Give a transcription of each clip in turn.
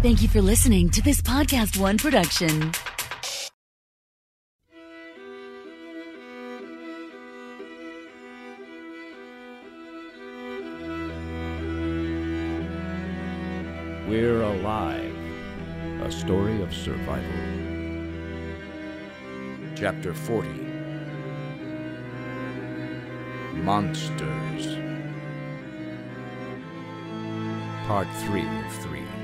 Thank you for listening to this Podcast One production. We're Alive, a story of survival. Chapter 40 Monsters. Part 3 of 3.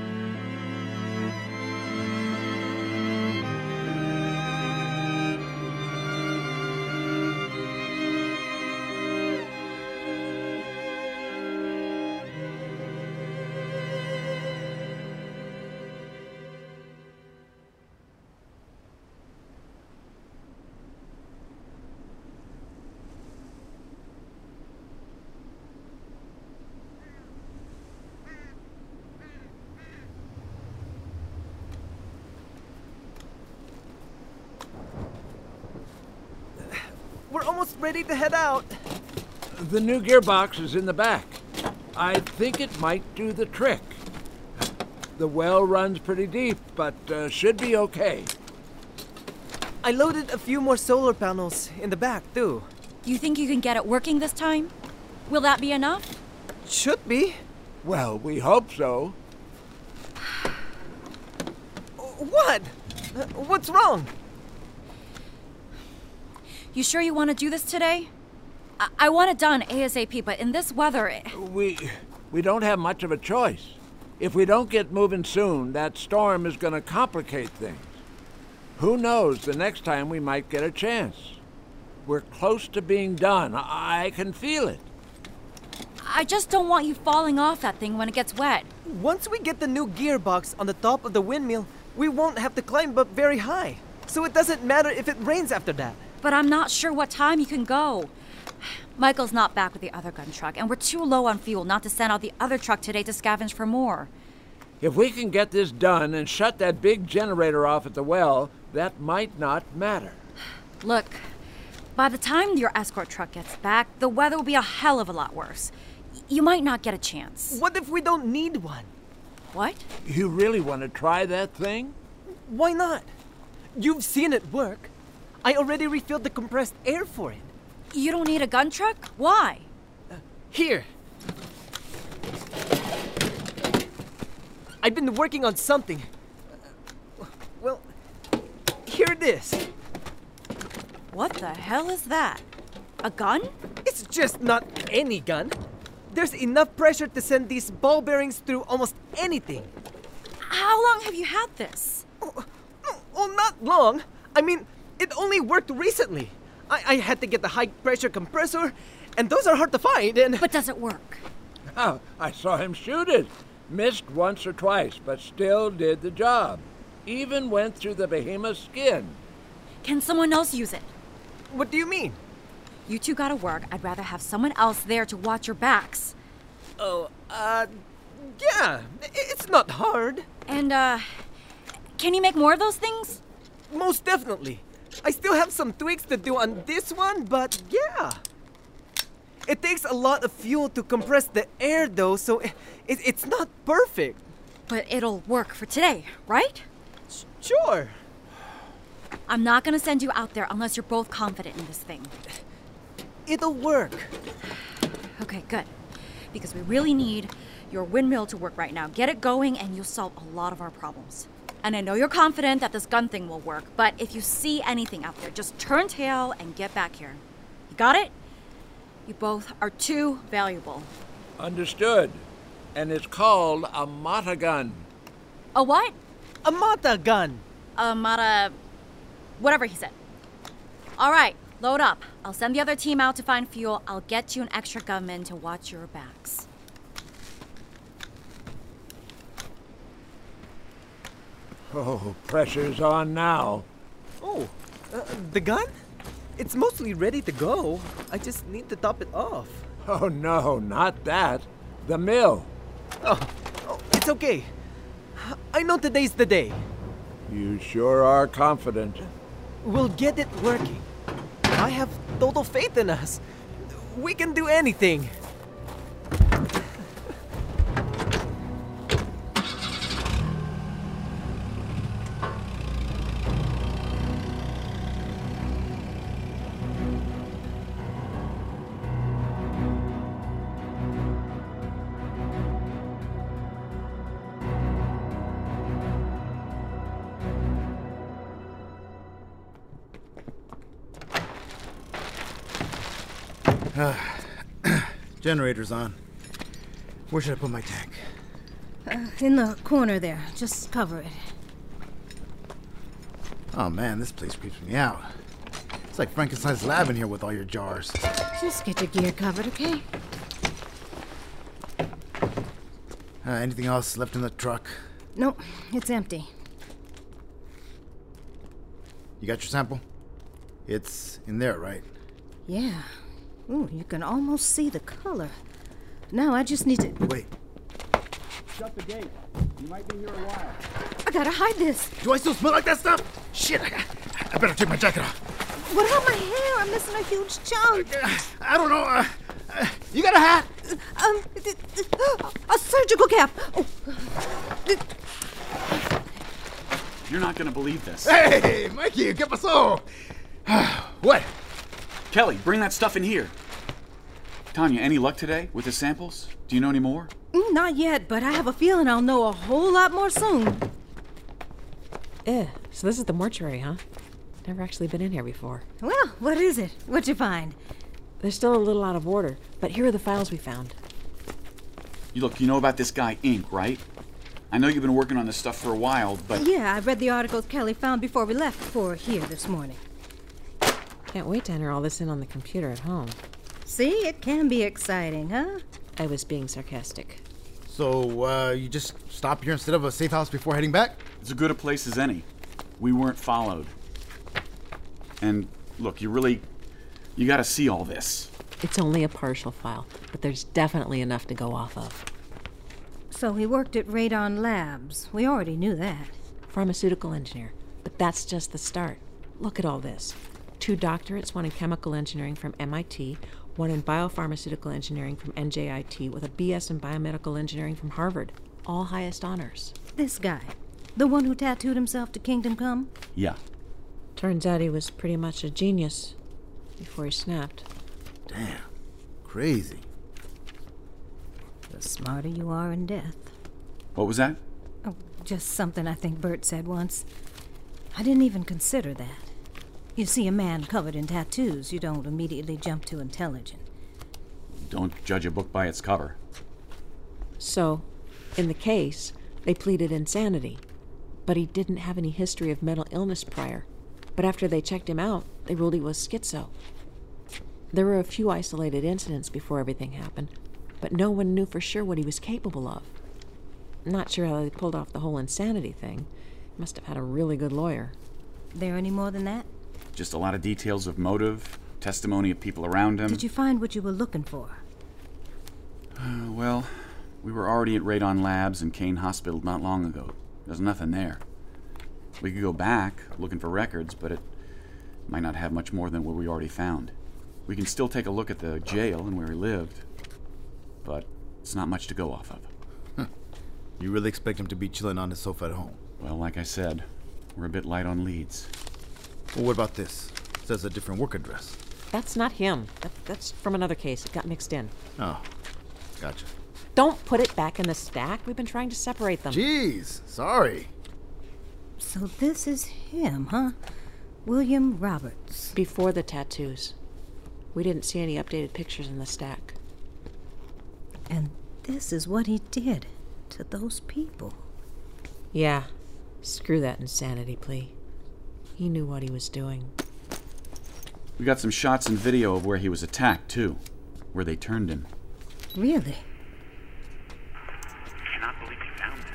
Almost ready to head out. The new gearbox is in the back. I think it might do the trick. The well runs pretty deep, but uh, should be okay. I loaded a few more solar panels in the back, too. You think you can get it working this time? Will that be enough? Should be. Well, we hope so. What? Uh, What's wrong? You sure you want to do this today? I, I want it done ASAP, but in this weather, it- We we don't have much of a choice. If we don't get moving soon, that storm is going to complicate things. Who knows? The next time we might get a chance. We're close to being done. I, I can feel it. I just don't want you falling off that thing when it gets wet. Once we get the new gearbox on the top of the windmill, we won't have to climb up very high. So it doesn't matter if it rains after that. But I'm not sure what time you can go. Michael's not back with the other gun truck, and we're too low on fuel not to send out the other truck today to scavenge for more. If we can get this done and shut that big generator off at the well, that might not matter. Look, by the time your escort truck gets back, the weather will be a hell of a lot worse. Y- You might not get a chance. What if we don't need one? What? You really want to try that thing? Why not? You've seen it work. I already refilled the compressed air for it. You don't need a gun truck? Why? Uh, here. I've been working on something. Uh, well, here it is. What the hell is that? A gun? It's just not any gun. There's enough pressure to send these ball bearings through almost anything. How long have you had this? Oh, oh, not long. I mean, it only worked recently. I, I had to get the high pressure compressor, and those are hard to find, and. But does it work? Oh, I saw him shoot it. Missed once or twice, but still did the job. Even went through the behemoth's skin. Can someone else use it? What do you mean? You two gotta work. I'd rather have someone else there to watch your backs. Oh, uh. Yeah, it's not hard. And, uh, can you make more of those things? Most definitely. I still have some tweaks to do on this one, but yeah. It takes a lot of fuel to compress the air, though, so it, it, it's not perfect. But it'll work for today, right? Sure. I'm not gonna send you out there unless you're both confident in this thing. It'll work. Okay, good. Because we really need your windmill to work right now. Get it going, and you'll solve a lot of our problems. And I know you're confident that this gun thing will work, but if you see anything out there, just turn tail and get back here. You got it? You both are too valuable. Understood. And it's called a Mata gun. A what? A Mata gun. A Mata. Whatever he said. All right, load up. I'll send the other team out to find fuel. I'll get you an extra gunman to watch your backs. Oh, pressure's on now. Oh, uh, the gun? It's mostly ready to go. I just need to top it off. Oh, no, not that. The mill. Oh, oh it's okay. I know today's the day. You sure are confident. We'll get it working. I have total faith in us. We can do anything. Generator's on. Where should I put my tank? In the corner there. Just cover it. Oh man, this place creeps me out. It's like Frankenstein's lab in here with all your jars. Just get your gear covered, okay? Uh, anything else left in the truck? Nope, it's empty. You got your sample? It's in there, right? Yeah. Ooh, you can almost see the color. Now I just need to. Wait, Shut the gate. You might be here a while. I gotta hide this. do I still smell like that stuff? Shit, I, I better take my jacket off. What about my hair? I'm missing a huge chunk. I don't know. Uh, uh, you got a hat? Um, th- th- a surgical cap. Oh, You're not gonna believe this. Hey, Mikey, get my soul. what? Kelly, bring that stuff in here. Tanya, any luck today with the samples? Do you know any more? mm, not yet, but I have a feeling I'll know a whole lot more soon. Eh, so this is the mortuary, huh? Never actually been in here before. Well, what is it? What'd you find? They're still a little out of order, but here are the files we found. You look, you know about this guy Ink, right? I know you've been working on this stuff for a while, but Yeah, I read the articles Kelly found before we left for here this morning. Can't wait to enter all this in on the computer at home. See, it can be exciting, huh? I was being sarcastic. So, uh, you just stop here instead of a safe house before heading back? it's as good a place as any. We weren't followed. And look, you really you gotta see all this. It's only a partial file, but there's definitely enough to go off of. So he worked at Radon Labs. We already knew that. Pharmaceutical engineer, but that's just the start. Look at all this. Two doctorates, one in chemical engineering from MIT, one in biopharmaceutical engineering from NJIT, with a BS in biomedical engineering from Harvard. All highest honors. This guy, the one who tattooed himself to Kingdom Come? Yeah. Turns out he was pretty much a genius before he snapped. Damn. Crazy. The smarter you are in death. What was that? Oh, just something I think Burt said once. I didn't even consider that. You see a man covered in tattoos, you don't immediately jump to intelligent. Don't judge a book by its cover. So, in the case, they pleaded insanity. But he didn't have any history of mental illness prior. But after they checked him out, they ruled he was schizo. There were a few isolated incidents before everything happened, but no one knew for sure what he was capable of. Not sure how they pulled off the whole insanity thing. Must have had a really good lawyer. There any more than that? Just a lot of details of motive, testimony of people around him. Did you find what you were looking for? Uh, well, we were already at Radon Labs and Kane Hospital not long ago. There's nothing there. We could go back looking for records, but it might not have much more than what we already found. We can still take a look at the jail and where he lived, but it's not much to go off of. You really expect him to be chilling on his sofa at home? Well, like I said, we're a bit light on leads. Well, what about this? It says a different work address. That's not him. That, that's from another case. It got mixed in. Oh, gotcha. Don't put it back in the stack. We've been trying to separate them. Jeez, sorry. So this is him, huh? William Roberts. Before the tattoos. We didn't see any updated pictures in the stack. And this is what he did to those people. Yeah. Screw that insanity plea. He knew what he was doing. We got some shots and video of where he was attacked, too, where they turned him. Really? cannot believe he found this.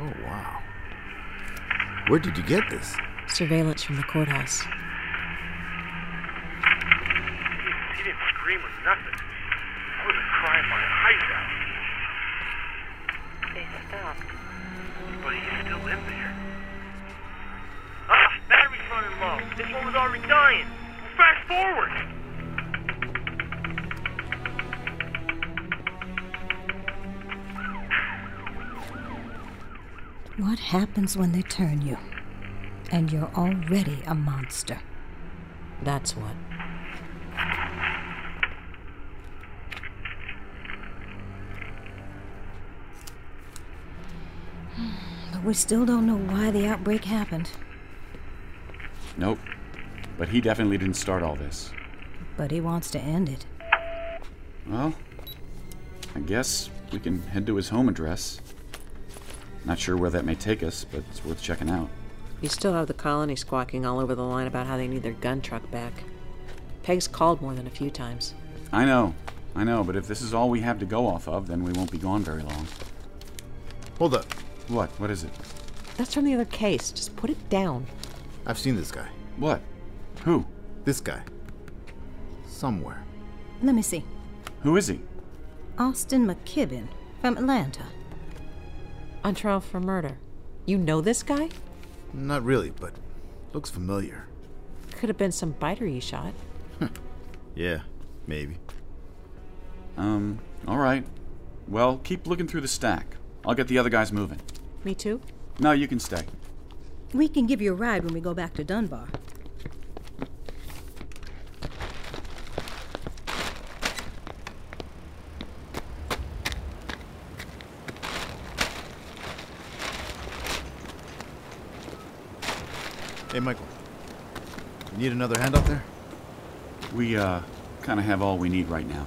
Oh, wow. Where did you get this? Surveillance from the courthouse. He didn't scream or nothing. I wasn't crying my eyes out. They stopped. But still in there. Ah, battery's running low. This one was already dying. Fast forward. What happens when they turn you? And you're already a monster. That's what. We still don't know why the outbreak happened. Nope. But he definitely didn't start all this. But he wants to end it. Well, I guess we can head to his home address. Not sure where that may take us, but it's worth checking out. You still have the colony squawking all over the line about how they need their gun truck back. Peg's called more than a few times. I know, I know, but if this is all we have to go off of, then we won't be gone very long. Hold up. What? What is it? That's from the other case. Just put it down. I've seen this guy. What? Who? This guy. Somewhere. Let me see. Who is he? Austin McKibben from Atlanta. On trial for murder. You know this guy? Not really, but looks familiar. Could have been some biter you shot. Yeah, maybe. Um, alright. Well, keep looking through the stack. I'll get the other guys moving. Me too? No, you can stay. We can give you a ride when we go back to Dunbar. Hey, Michael. You need another hand out there? We, uh, kind of have all we need right now.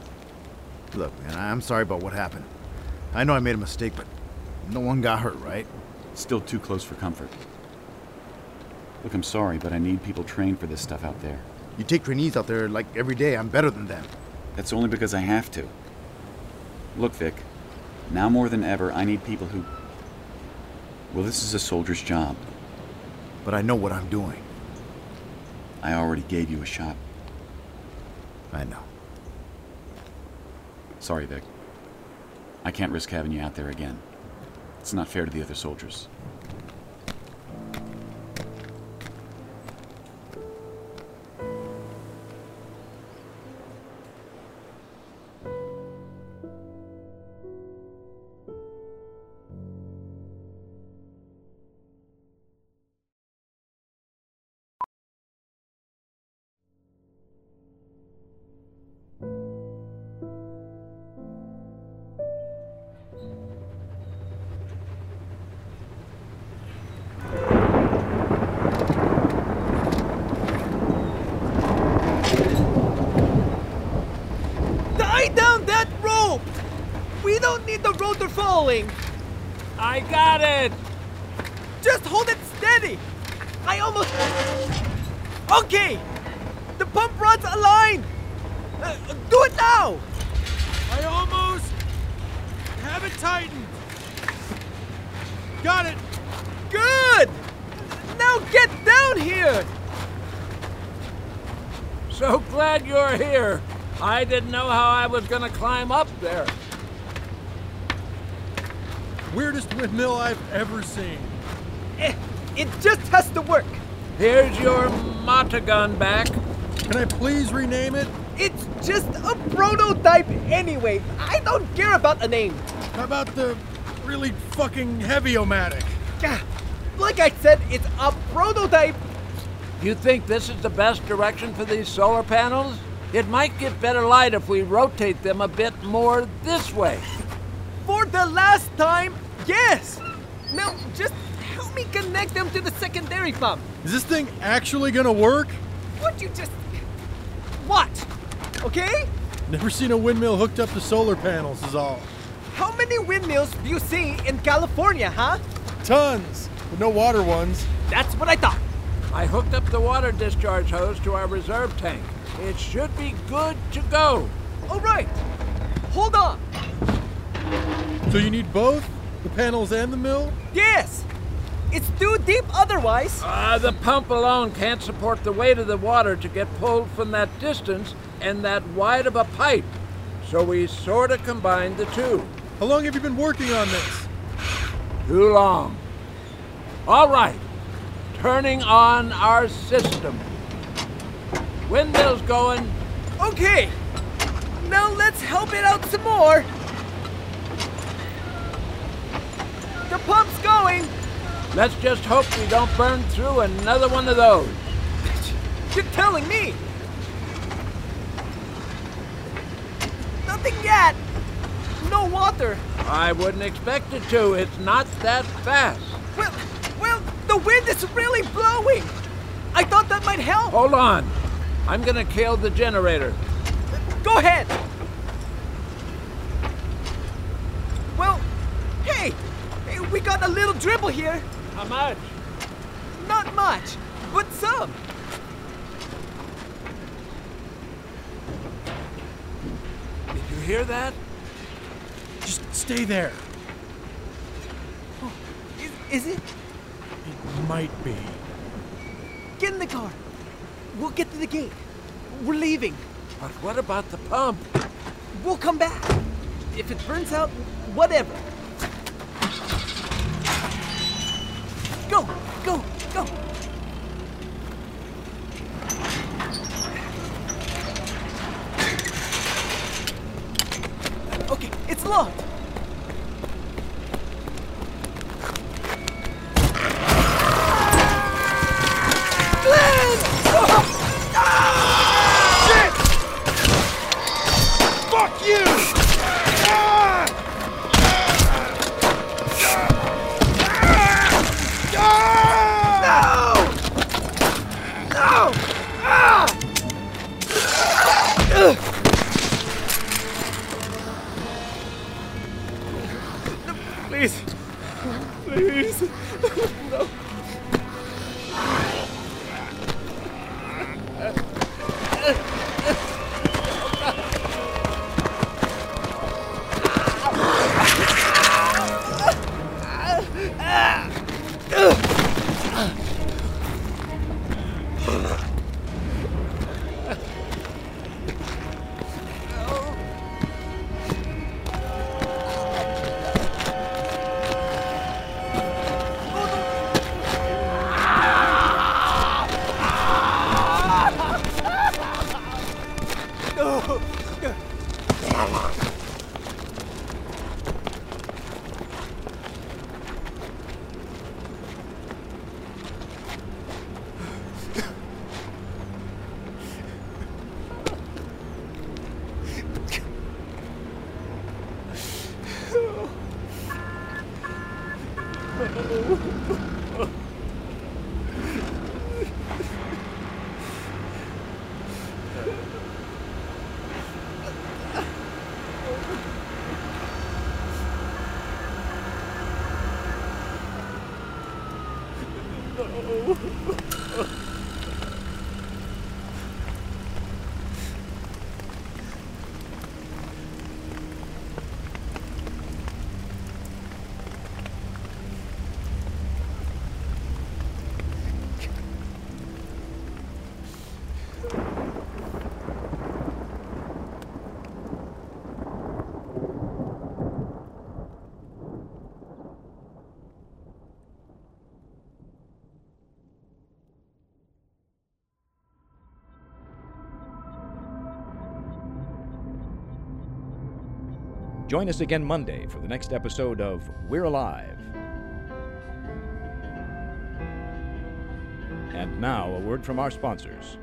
Look, man, I'm sorry about what happened. I know I made a mistake, but no one got hurt, right? Still too close for comfort. Look, I'm sorry, but I need people trained for this stuff out there. You take trainees out there like every day. I'm better than them. That's only because I have to. Look, Vic, now more than ever, I need people who. Well, this is a soldier's job. But I know what I'm doing. I already gave you a shot. I know. Sorry, Vic. I can't risk having you out there again. It's not fair to the other soldiers. Don't need the rotor falling! I got it! Just hold it steady! I almost. Okay! The pump rod's aligned! Uh, do it now! I almost have it tightened. Got it. Good! Now get down here! So glad you're here. I didn't know how I was gonna climb up there. Weirdest windmill I've ever seen. Eh, it just has to work. Here's your Mata gun back. Can I please rename it? It's just a prototype anyway. I don't care about a name. How about the really fucking heavy-o-matic? Ah, Like I said, it's a prototype. You think this is the best direction for these solar panels? It might get better light if we rotate them a bit more this way. For the last time, yes. Now just help me connect them to the secondary pump. Is this thing actually gonna work? Would you just. What? Okay? Never seen a windmill hooked up to solar panels, is all. How many windmills do you see in California, huh? Tons, but no water ones. That's what I thought. I hooked up the water discharge hose to our reserve tank. It should be good to go. All right. Hold on. So you need both? The panels and the mill? Yes. It's too deep otherwise. Uh, the pump alone can't support the weight of the water to get pulled from that distance and that wide of a pipe. So we sort of combined the two. How long have you been working on this? Too long. All right. Turning on our system. Windmill's going. Okay. Now let's help it out some more. The pump's going. Let's just hope we don't burn through another one of those. You're telling me. Nothing yet. No water. I wouldn't expect it to. It's not that fast. Well, well, the wind is really blowing. I thought that might help. Hold on. I'm gonna kill the generator. Go ahead. Well, hey, hey, we got a little dribble here. How much? Not much, but some. Did you hear that? Just stay there. Oh, is, is it? It might be. Get in the car. We'll get to the gate. We're leaving. But what about the pump? We'll come back. If it burns out, whatever. Join us again Monday for the next episode of We're Alive. And now, a word from our sponsors.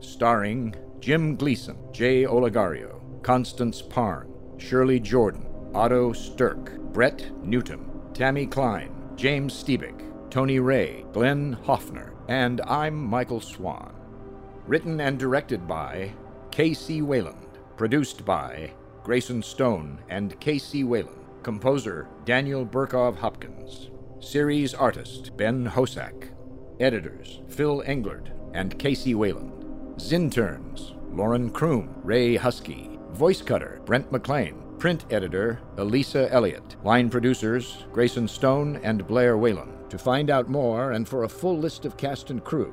Starring Jim Gleason, Jay Oligario, Constance Parn, Shirley Jordan, Otto Stirk, Brett Newton, Tammy Klein, James Stebick, Tony Ray, Glenn Hoffner, and I'm Michael Swan. Written and directed by K.C. Wayland. Produced by Grayson Stone and K.C. Wayland. Composer Daniel Burkov Hopkins. Series artist Ben Hosack. Editors Phil Englert and K.C. Wayland. Zinterns Lauren Kroom, Ray Husky. Voice cutter Brent McLean. Print editor Elisa Elliott. Line producers Grayson Stone and Blair Whalen. To find out more and for a full list of cast and crew,